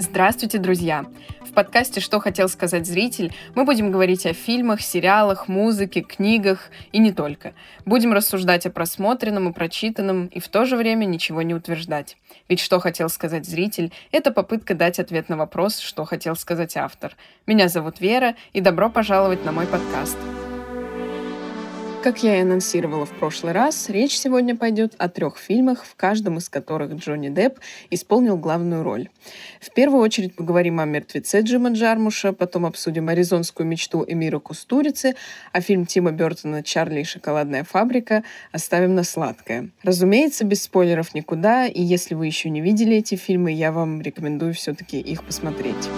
Здравствуйте, друзья! В подкасте «Что хотел сказать зритель» мы будем говорить о фильмах, сериалах, музыке, книгах и не только. Будем рассуждать о просмотренном и прочитанном и в то же время ничего не утверждать. Ведь «Что хотел сказать зритель» — это попытка дать ответ на вопрос, что хотел сказать автор. Меня зовут Вера, и добро пожаловать на мой подкаст. Как я и анонсировала в прошлый раз, речь сегодня пойдет о трех фильмах, в каждом из которых Джонни Депп исполнил главную роль. В первую очередь поговорим о «Мертвеце» Джима Джармуша, потом обсудим «Аризонскую мечту» Эмира Кустурицы, а фильм Тима Бертона «Чарли и шоколадная фабрика» оставим на сладкое. Разумеется, без спойлеров никуда, и если вы еще не видели эти фильмы, я вам рекомендую все-таки их посмотреть.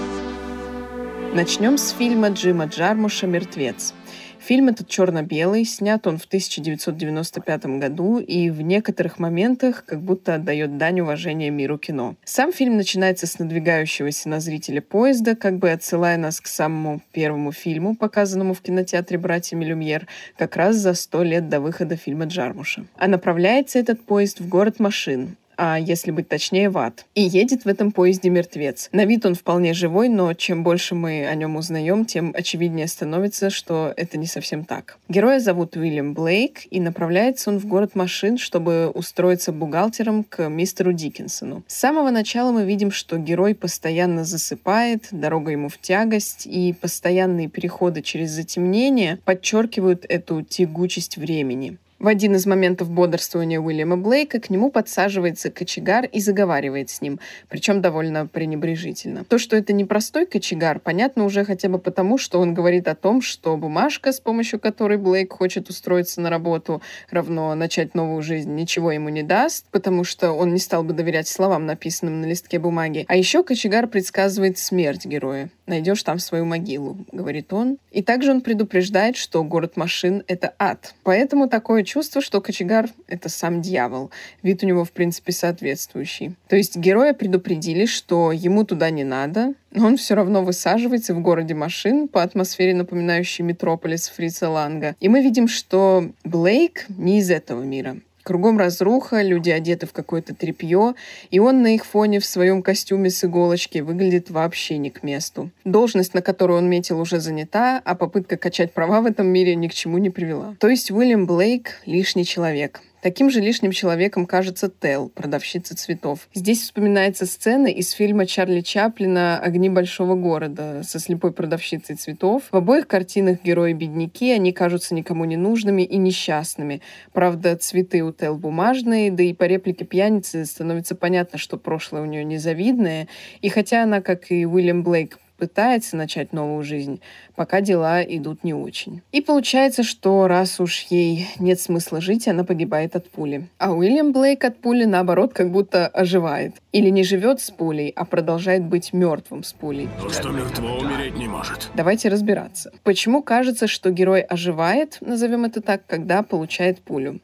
Начнем с фильма Джима Джармуша «Мертвец». Фильм этот черно-белый, снят он в 1995 году и в некоторых моментах как будто отдает дань уважения миру кино. Сам фильм начинается с надвигающегося на зрителя поезда, как бы отсылая нас к самому первому фильму, показанному в кинотеатре «Братьями Люмьер», как раз за сто лет до выхода фильма Джармуша. А направляется этот поезд в город машин, а если быть точнее, в ад. И едет в этом поезде мертвец. На вид он вполне живой, но чем больше мы о нем узнаем, тем очевиднее становится, что это не совсем так. Героя зовут Уильям Блейк, и направляется он в город машин, чтобы устроиться бухгалтером к мистеру Диккенсону. С самого начала мы видим, что герой постоянно засыпает, дорога ему в тягость, и постоянные переходы через затемнение подчеркивают эту тягучесть времени. В один из моментов бодрствования Уильяма Блейка к нему подсаживается кочегар и заговаривает с ним, причем довольно пренебрежительно. То, что это не простой кочегар, понятно уже хотя бы потому, что он говорит о том, что бумажка, с помощью которой Блейк хочет устроиться на работу, равно начать новую жизнь, ничего ему не даст, потому что он не стал бы доверять словам, написанным на листке бумаги. А еще кочегар предсказывает смерть героя. «Найдешь там свою могилу», — говорит он. И также он предупреждает, что город машин — это ад. Поэтому такое чувство, что кочегар — это сам дьявол. Вид у него, в принципе, соответствующий. То есть героя предупредили, что ему туда не надо, но он все равно высаживается в городе машин по атмосфере, напоминающей метрополис Фрица Ланга. И мы видим, что Блейк не из этого мира. Кругом разруха, люди одеты в какое-то тряпье, и он на их фоне в своем костюме с иголочки выглядит вообще не к месту. Должность, на которую он метил, уже занята, а попытка качать права в этом мире ни к чему не привела. То есть Уильям Блейк — лишний человек. Таким же лишним человеком кажется Тел, продавщица цветов. Здесь вспоминается сцена из фильма Чарли Чаплина «Огни большого города» со слепой продавщицей цветов. В обоих картинах герои-бедняки, они кажутся никому не нужными и несчастными. Правда, цветы у Тел бумажные, да и по реплике пьяницы становится понятно, что прошлое у нее незавидное. И хотя она, как и Уильям Блейк, пытается начать новую жизнь, пока дела идут не очень. И получается, что раз уж ей нет смысла жить, она погибает от пули. А Уильям Блейк от пули, наоборот, как будто оживает. Или не живет с пулей, а продолжает быть мертвым с пулей. То, что мертво умереть не может. Давайте разбираться. Почему кажется, что герой оживает, назовем это так, когда получает пулю?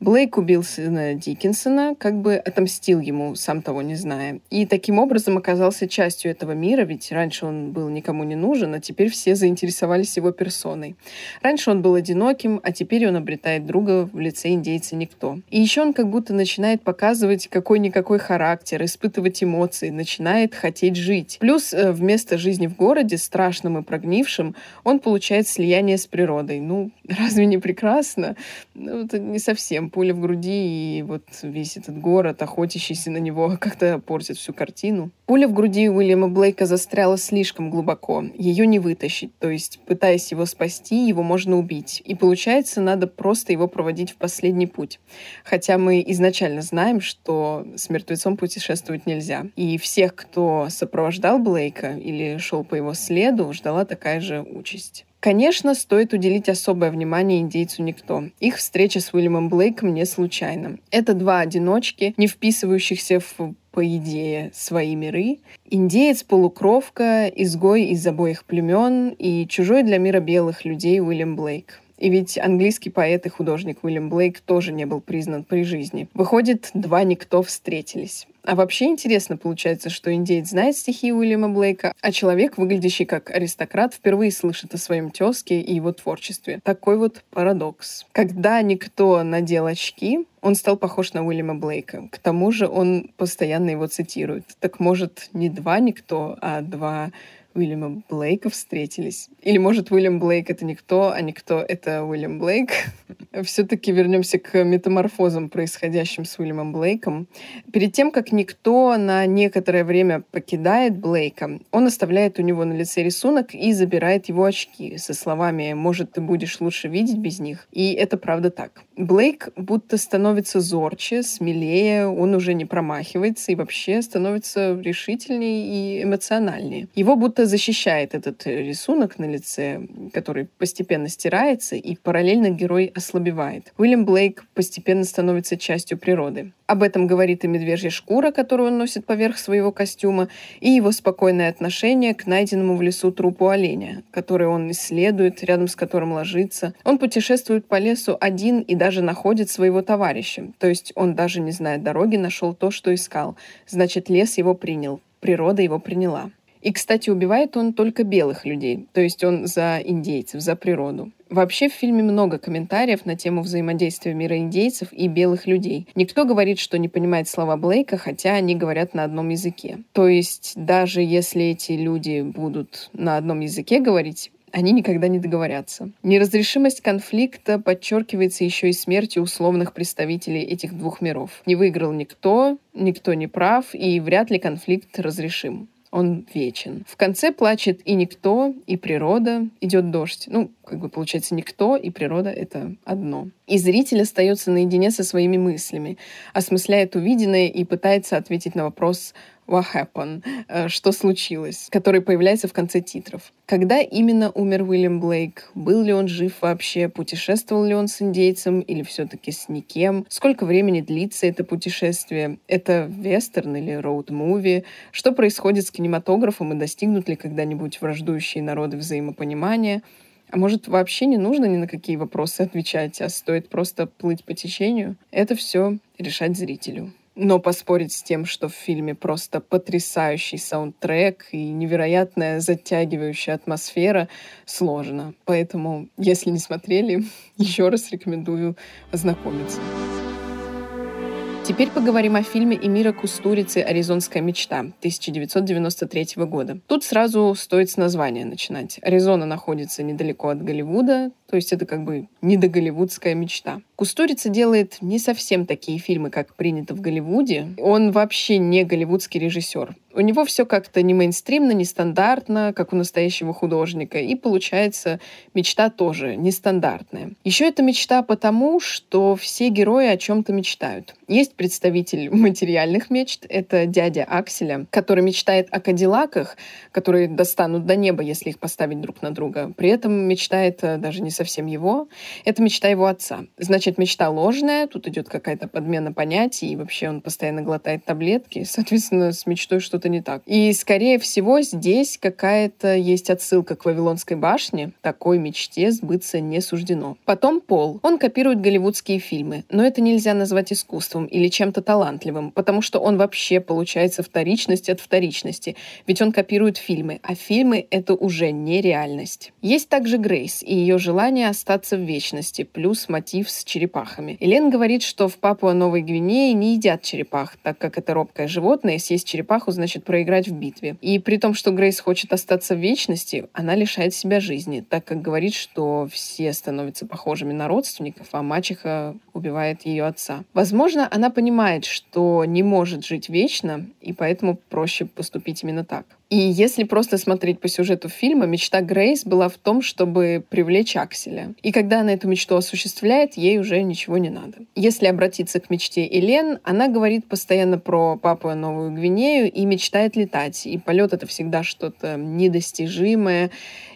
Блейк убил сына Диккенсона, как бы отомстил ему, сам того не зная. И таким образом оказался частью этого мира, ведь раньше он был никому не нужен, а теперь все заинтересовались его персоной. Раньше он был одиноким, а теперь он обретает друга в лице индейца Никто. И еще он как будто начинает показывать какой-никакой характер, испытывать эмоции, начинает хотеть жить. Плюс э, вместо жизни в городе, страшным и прогнившим, он получает слияние с природой. Ну, разве не прекрасно? Ну, это не совсем. Пуля в груди и вот весь этот город, охотящийся на него, как-то портит всю картину. Пуля в груди Уильяма Блейка застряла слишком глубоко. Ее не вытащить. То есть, пытаясь его спасти, его можно убить. И получается, надо просто его проводить в последний путь. Хотя мы изначально знаем, что с мертвецом путешествовать нельзя. И всех, кто сопровождал Блейка или шел по его следу, ждала такая же участь. Конечно, стоит уделить особое внимание индейцу Никто. Их встреча с Уильямом Блейком не случайна. Это два одиночки, не вписывающихся в по идее, свои миры. Индеец-полукровка, изгой из обоих племен и чужой для мира белых людей Уильям Блейк. И ведь английский поэт и художник Уильям Блейк тоже не был признан при жизни. Выходит, два никто встретились. А вообще интересно получается, что индейец знает стихи Уильяма Блейка, а человек, выглядящий как аристократ, впервые слышит о своем тезке и его творчестве. Такой вот парадокс. Когда никто надел очки, он стал похож на Уильяма Блейка. К тому же он постоянно его цитирует. Так может, не два никто, а два Уильяма Блейка встретились. Или, может, Уильям Блейк — это никто, а никто — это Уильям Блейк. Все-таки вернемся к метаморфозам, происходящим с Уильямом Блейком. Перед тем, как никто на некоторое время покидает Блейка, он оставляет у него на лице рисунок и забирает его очки со словами «Может, ты будешь лучше видеть без них?» И это правда так. Блейк будто становится зорче, смелее, он уже не промахивается и вообще становится решительнее и эмоциональнее. Его будто защищает этот рисунок на лице, который постепенно стирается, и параллельно герой ослабевает. Уильям Блейк постепенно становится частью природы. Об этом говорит и медвежья шкура, которую он носит поверх своего костюма, и его спокойное отношение к найденному в лесу трупу оленя, который он исследует, рядом с которым ложится. Он путешествует по лесу один и даже находит своего товарища. То есть он даже не зная дороги нашел то, что искал. Значит, лес его принял, природа его приняла. И, кстати, убивает он только белых людей, то есть он за индейцев, за природу. Вообще в фильме много комментариев на тему взаимодействия мира индейцев и белых людей. Никто говорит, что не понимает слова Блейка, хотя они говорят на одном языке. То есть даже если эти люди будут на одном языке говорить, они никогда не договорятся. Неразрешимость конфликта подчеркивается еще и смертью условных представителей этих двух миров. Не выиграл никто, никто не прав, и вряд ли конфликт разрешим он вечен. В конце плачет и никто, и природа. Идет дождь. Ну, как бы получается, никто и природа — это одно. И зритель остается наедине со своими мыслями, осмысляет увиденное и пытается ответить на вопрос What happened? Э, что случилось? Который появляется в конце титров. Когда именно умер Уильям Блейк? Был ли он жив вообще? Путешествовал ли он с индейцем или все-таки с никем? Сколько времени длится это путешествие? Это вестерн или роуд-муви? Что происходит с кинематографом и достигнут ли когда-нибудь враждующие народы взаимопонимания? А может, вообще не нужно ни на какие вопросы отвечать, а стоит просто плыть по течению? Это все решать зрителю. Но поспорить с тем, что в фильме просто потрясающий саундтрек и невероятная затягивающая атмосфера, сложно. Поэтому, если не смотрели, еще раз рекомендую ознакомиться. Теперь поговорим о фильме Эмира Кустурицы «Аризонская мечта» 1993 года. Тут сразу стоит с названия начинать. Аризона находится недалеко от Голливуда, то есть это как бы не до голливудская мечта. Кустурица делает не совсем такие фильмы, как принято в Голливуде. Он вообще не голливудский режиссер. У него все как-то не мейнстримно, не стандартно, как у настоящего художника. И получается, мечта тоже нестандартная. Еще это мечта потому, что все герои о чем-то мечтают. Есть представитель материальных мечт, это дядя Акселя, который мечтает о кадиллаках, которые достанут до неба, если их поставить друг на друга. При этом мечтает э, даже не совсем его. Это мечта его отца. Значит, мечта ложная, тут идет какая-то подмена понятий, и вообще он постоянно глотает таблетки. Соответственно, с мечтой что-то не так. И, скорее всего, здесь какая-то есть отсылка к Вавилонской башне. Такой мечте сбыться не суждено. Потом Пол. Он копирует голливудские фильмы, но это нельзя назвать искусством или чем-то талантливым, потому что он вообще получается вторичность от вторичности. Ведь он копирует фильмы, а фильмы — это уже нереальность. Есть также Грейс и ее желание остаться в вечности, плюс мотив с черепахами. Элен говорит, что в Папуа-Новой Гвинее не едят черепах, так как это робкое животное, съесть черепаху значит проиграть в битве. И при том, что Грейс хочет остаться в вечности, она лишает себя жизни, так как говорит, что все становятся похожими на родственников, а мачеха убивает ее отца. Возможно, она понимает, что не может жить вечно, и поэтому проще поступить именно так. И если просто смотреть по сюжету фильма, мечта Грейс была в том, чтобы привлечь Акселя. И когда она эту мечту осуществляет, ей уже ничего не надо. Если обратиться к мечте Элен, она говорит постоянно про Папу Новую Гвинею и мечтает летать. И полет — это всегда что-то недостижимое.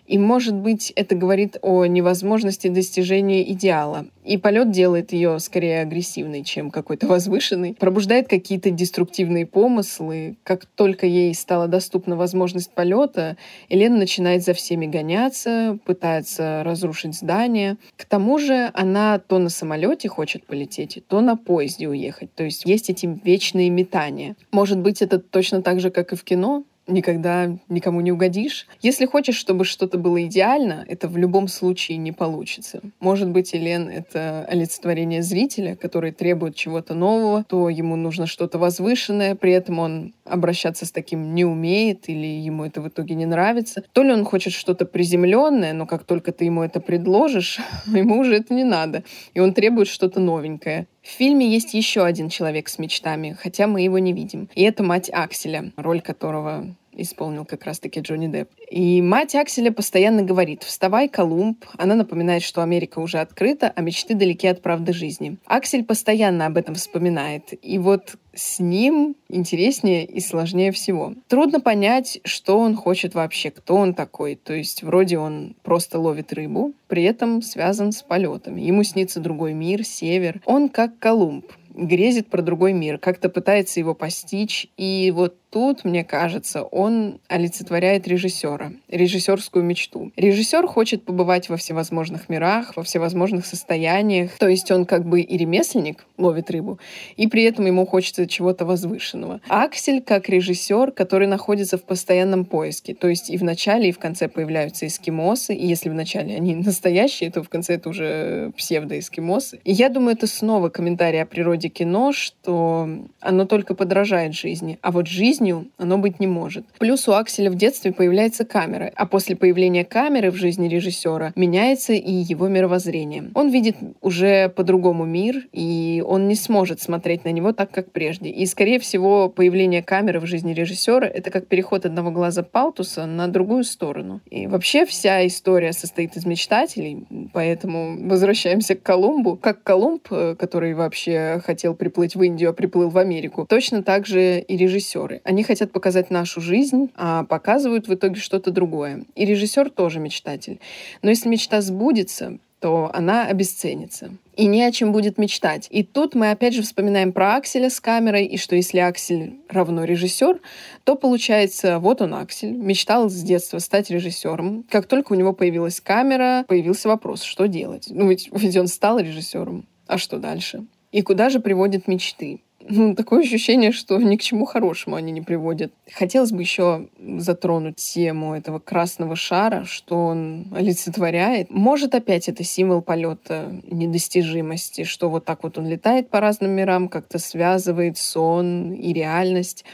И, может быть, это говорит о невозможности достижения идеала. И полет делает ее скорее агрессивной, чем какой-то возвышенной. Пробуждает какие-то деструктивные помыслы. Как только ей стала доступна возможность полета, Елена начинает за всеми гоняться, пытается разрушить здание. К тому же она то на самолете хочет полететь, то на поезде уехать. То есть есть эти вечные метания. Может быть, это точно так же, как и в кино, никогда никому не угодишь. Если хочешь, чтобы что-то было идеально, это в любом случае не получится. Может быть, Элен — это олицетворение зрителя, который требует чего-то нового, то ему нужно что-то возвышенное, при этом он обращаться с таким не умеет или ему это в итоге не нравится. То ли он хочет что-то приземленное, но как только ты ему это предложишь, ему уже это не надо. И он требует что-то новенькое. В фильме есть еще один человек с мечтами, хотя мы его не видим. И это мать Акселя, роль которого исполнил как раз-таки Джонни Депп. И мать Акселя постоянно говорит «Вставай, Колумб». Она напоминает, что Америка уже открыта, а мечты далеки от правды жизни. Аксель постоянно об этом вспоминает. И вот с ним интереснее и сложнее всего. Трудно понять, что он хочет вообще, кто он такой. То есть вроде он просто ловит рыбу, при этом связан с полетами. Ему снится другой мир, север. Он как Колумб, грезит про другой мир, как-то пытается его постичь. И вот тут, мне кажется, он олицетворяет режиссера, режиссерскую мечту. Режиссер хочет побывать во всевозможных мирах, во всевозможных состояниях. То есть он как бы и ремесленник, ловит рыбу, и при этом ему хочется чего-то возвышенного. Аксель как режиссер, который находится в постоянном поиске. То есть и в начале, и в конце появляются эскимосы. И если в начале они настоящие, то в конце это уже псевдоэскимосы. И я думаю, это снова комментарий о природе кино, что оно только подражает жизни. А вот жизнь жизнью оно быть не может. Плюс у Акселя в детстве появляется камера, а после появления камеры в жизни режиссера меняется и его мировоззрение. Он видит уже по-другому мир, и он не сможет смотреть на него так, как прежде. И, скорее всего, появление камеры в жизни режиссера — это как переход одного глаза Палтуса на другую сторону. И вообще вся история состоит из мечтателей, поэтому возвращаемся к Колумбу. Как Колумб, э, который вообще хотел приплыть в Индию, а приплыл в Америку, точно так же и режиссеры. Они хотят показать нашу жизнь, а показывают в итоге что-то другое. И режиссер тоже мечтатель. Но если мечта сбудется, то она обесценится. И не о чем будет мечтать. И тут мы опять же вспоминаем про Акселя с камерой, и что если Аксель равно режиссер, то получается, вот он Аксель, мечтал с детства стать режиссером. Как только у него появилась камера, появился вопрос, что делать. Ну ведь, ведь он стал режиссером. А что дальше? И куда же приводят мечты? ну, такое ощущение, что ни к чему хорошему они не приводят. Хотелось бы еще затронуть тему этого красного шара, что он олицетворяет. Может, опять это символ полета недостижимости, что вот так вот он летает по разным мирам, как-то связывает сон и реальность.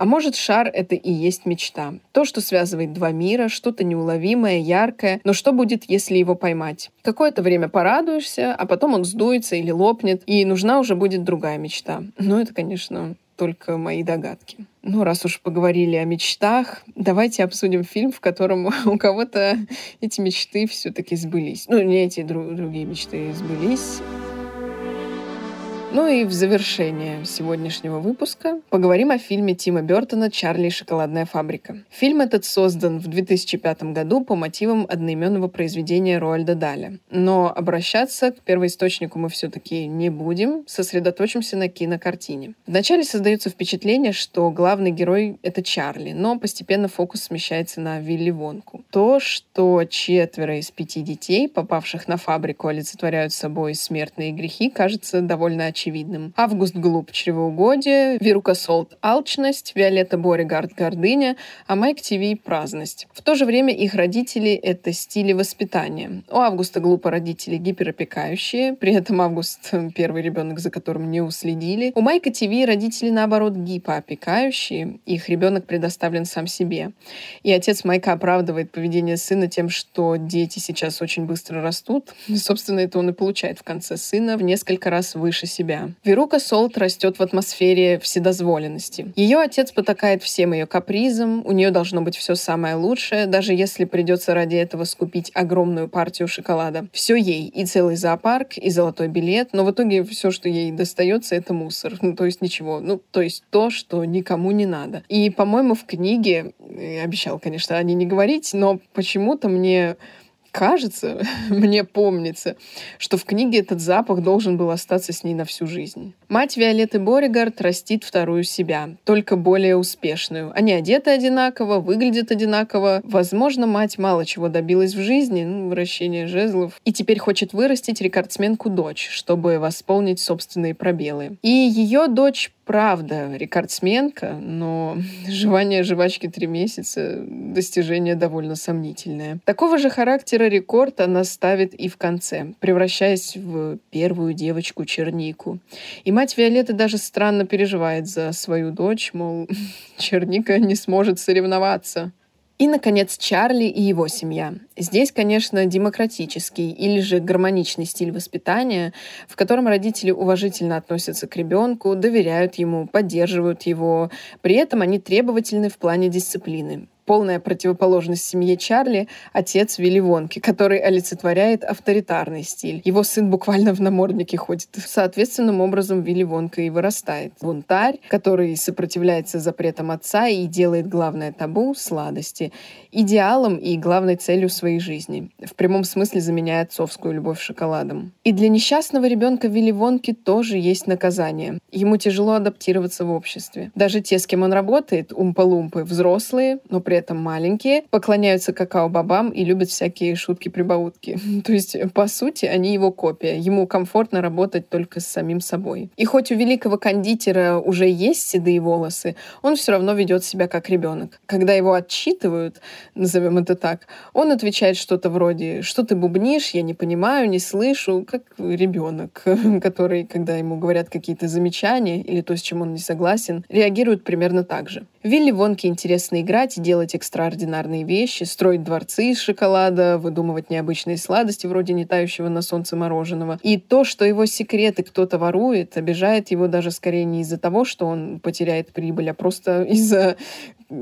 А может, шар — это и есть мечта. То, что связывает два мира, что-то неуловимое, яркое. Но что будет, если его поймать? Какое-то время порадуешься, а потом он сдуется или лопнет, и нужна уже будет другая мечта. Но это, конечно, только мои догадки. Ну, раз уж поговорили о мечтах, давайте обсудим фильм, в котором у кого-то эти мечты все-таки сбылись. Ну, не эти другие мечты сбылись. Ну и в завершение сегодняшнего выпуска поговорим о фильме Тима Бертона «Чарли и шоколадная фабрика». Фильм этот создан в 2005 году по мотивам одноименного произведения Роальда Даля. Но обращаться к первоисточнику мы все-таки не будем, сосредоточимся на кинокартине. Вначале создается впечатление, что главный герой — это Чарли, но постепенно фокус смещается на Вилли Вонку. То, что четверо из пяти детей, попавших на фабрику, олицетворяют собой смертные грехи, кажется довольно очевидным очевидным. Август Глуп — чревоугодие, Вирука Солт — алчность, Виолетта Боригард — гордыня, а Майк ТВ — праздность. В то же время их родители — это стили воспитания. У Августа Глупа родители гиперопекающие, при этом Август — первый ребенок, за которым не уследили. У Майка ТВ родители, наоборот, гипоопекающие, их ребенок предоставлен сам себе. И отец Майка оправдывает поведение сына тем, что дети сейчас очень быстро растут. Собственно, это он и получает в конце сына в несколько раз выше себя себя. Верука Солт растет в атмосфере вседозволенности. Ее отец потакает всем ее капризам, у нее должно быть все самое лучшее, даже если придется ради этого скупить огромную партию шоколада. Все ей, и целый зоопарк, и золотой билет, но в итоге все, что ей достается, это мусор. Ну, то есть ничего. Ну, то есть то, что никому не надо. И, по-моему, в книге, я обещал, конечно, о ней не говорить, но почему-то мне кажется, мне помнится, что в книге этот запах должен был остаться с ней на всю жизнь. Мать Виолетты Боригард растит вторую себя, только более успешную. Они одеты одинаково, выглядят одинаково. Возможно, мать мало чего добилась в жизни, ну, вращение жезлов, и теперь хочет вырастить рекордсменку дочь, чтобы восполнить собственные пробелы. И ее дочь правда рекордсменка, но жевание жвачки три месяца — достижение довольно сомнительное. Такого же характера рекорд она ставит и в конце, превращаясь в первую девочку-чернику. И мать Виолетты даже странно переживает за свою дочь, мол, черника не сможет соревноваться. И, наконец, Чарли и его семья. Здесь, конечно, демократический или же гармоничный стиль воспитания, в котором родители уважительно относятся к ребенку, доверяют ему, поддерживают его. При этом они требовательны в плане дисциплины полная противоположность семье Чарли — отец Вилли Вонки, который олицетворяет авторитарный стиль. Его сын буквально в наморднике ходит. Соответственным образом Вилли Вонка и вырастает. Бунтарь, который сопротивляется запретам отца и делает главное табу — сладости, идеалом и главной целью своей жизни. В прямом смысле заменяя отцовскую любовь шоколадом. И для несчастного ребенка Вилли Вонки тоже есть наказание. Ему тяжело адаптироваться в обществе. Даже те, с кем он работает, умпа-лумпы, взрослые, но при этом маленькие, поклоняются какао-бобам и любят всякие шутки-прибаутки. То есть, по сути, они его копия. Ему комфортно работать только с самим собой. И хоть у великого кондитера уже есть седые волосы, он все равно ведет себя как ребенок. Когда его отчитывают, назовем это так, он отвечает что-то вроде «Что ты бубнишь? Я не понимаю, не слышу», как ребенок, который, когда ему говорят какие-то замечания или то, с чем он не согласен, реагирует примерно так же. Вилли Вонке интересно играть и делать экстраординарные вещи, строить дворцы из шоколада, выдумывать необычные сладости вроде не тающего на солнце мороженого. И то, что его секреты кто-то ворует, обижает его даже скорее не из-за того, что он потеряет прибыль, а просто из-за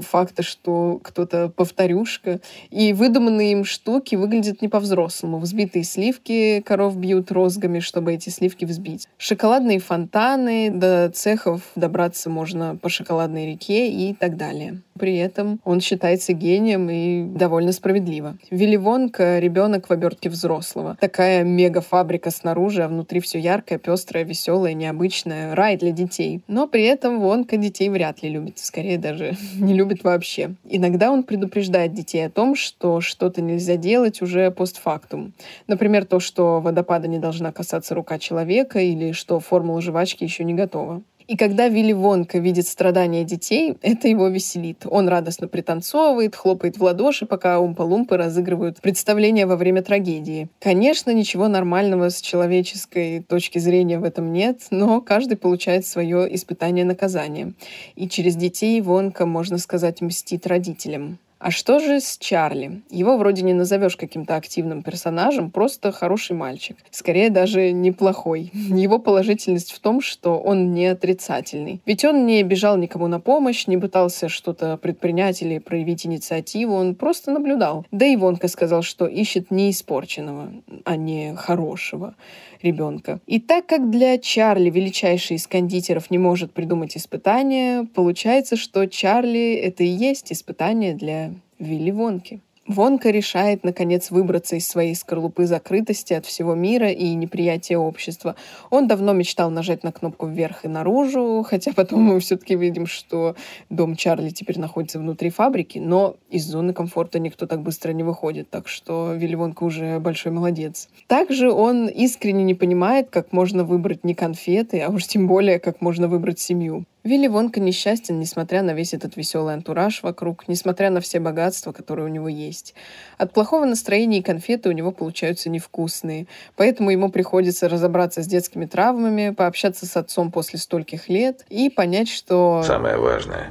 факта, что кто-то повторюшка. И выдуманные им штуки выглядят не по-взрослому. Взбитые сливки коров бьют розгами, чтобы эти сливки взбить. Шоколадные фонтаны, до цехов добраться можно по шоколадной реке и так далее. При этом он считается гением и довольно справедливо. Вилли Вонка — ребенок в обертке взрослого. Такая мега-фабрика снаружи, а внутри все яркое, пестрое, веселое, необычное. Рай для детей. Но при этом Вонка детей вряд ли любит. Скорее даже не любит вообще. Иногда он предупреждает детей о том, что что-то нельзя делать уже постфактум. Например, то, что водопада не должна касаться рука человека или что формула жвачки еще не готова. И когда Вилли Вонка видит страдания детей, это его веселит. Он радостно пританцовывает, хлопает в ладоши, пока умпа-лумпы разыгрывают представления во время трагедии. Конечно, ничего нормального с человеческой точки зрения в этом нет, но каждый получает свое испытание-наказание. И через детей Вонка, можно сказать, мстит родителям. А что же с Чарли? Его вроде не назовешь каким-то активным персонажем, просто хороший мальчик. Скорее даже неплохой. Его положительность в том, что он не отрицательный. Ведь он не бежал никому на помощь, не пытался что-то предпринять или проявить инициативу, он просто наблюдал. Да и Вонка сказал, что ищет не испорченного, а не хорошего ребенка. И так как для Чарли величайший из кондитеров не может придумать испытания, получается, что Чарли — это и есть испытание для Вилли Вонки. Вонка решает, наконец, выбраться из своей скорлупы закрытости от всего мира и неприятия общества. Он давно мечтал нажать на кнопку вверх и наружу, хотя потом мы все-таки видим, что дом Чарли теперь находится внутри фабрики, но из зоны комфорта никто так быстро не выходит, так что Вилли Вонка уже большой молодец. Также он искренне не понимает, как можно выбрать не конфеты, а уж тем более, как можно выбрать семью. Вилли Вонка несчастен, несмотря на весь этот веселый антураж вокруг, несмотря на все богатства, которые у него есть. От плохого настроения и конфеты у него получаются невкусные, поэтому ему приходится разобраться с детскими травмами, пообщаться с отцом после стольких лет и понять, что... Самое важное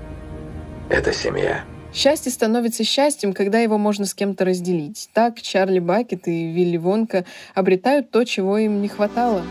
— это семья. Счастье становится счастьем, когда его можно с кем-то разделить. Так Чарли Бакет и Вилли Вонка обретают то, чего им не хватало.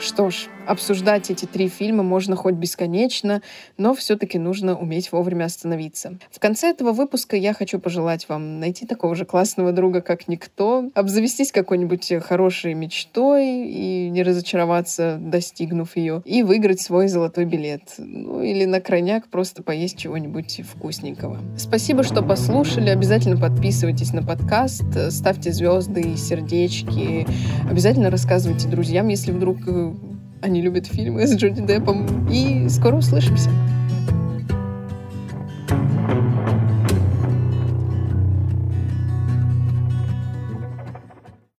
Что ж, обсуждать эти три фильма можно хоть бесконечно, но все-таки нужно уметь вовремя остановиться. В конце этого выпуска я хочу пожелать вам найти такого же классного друга, как никто, обзавестись какой-нибудь хорошей мечтой и не разочароваться, достигнув ее, и выиграть свой золотой билет. Ну или на крайняк просто поесть чего-нибудь вкусненького. Спасибо, что послушали. Обязательно подписывайтесь на подкаст, ставьте звезды и сердечки. Обязательно рассказывайте друзьям, если вдруг э, они любят фильмы с Джонни Деппом. И скоро услышимся.